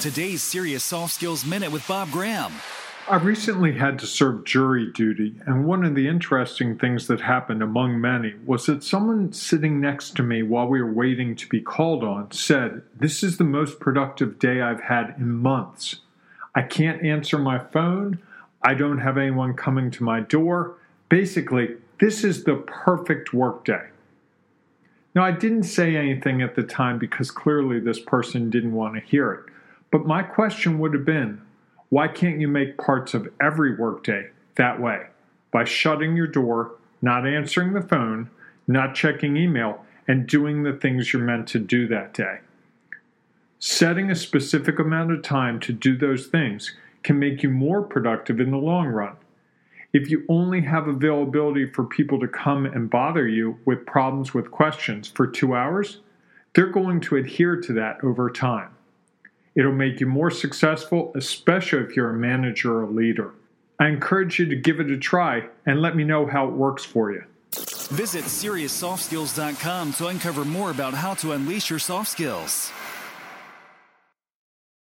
Today's Serious Soft Skills Minute with Bob Graham. I recently had to serve jury duty, and one of the interesting things that happened among many was that someone sitting next to me while we were waiting to be called on said, This is the most productive day I've had in months. I can't answer my phone. I don't have anyone coming to my door. Basically, this is the perfect workday. Now, I didn't say anything at the time because clearly this person didn't want to hear it. But my question would have been why can't you make parts of every workday that way? By shutting your door, not answering the phone, not checking email, and doing the things you're meant to do that day. Setting a specific amount of time to do those things can make you more productive in the long run. If you only have availability for people to come and bother you with problems with questions for two hours, they're going to adhere to that over time. It'll make you more successful, especially if you're a manager or leader. I encourage you to give it a try and let me know how it works for you. Visit SeriousSoftSkills.com to uncover more about how to unleash your soft skills.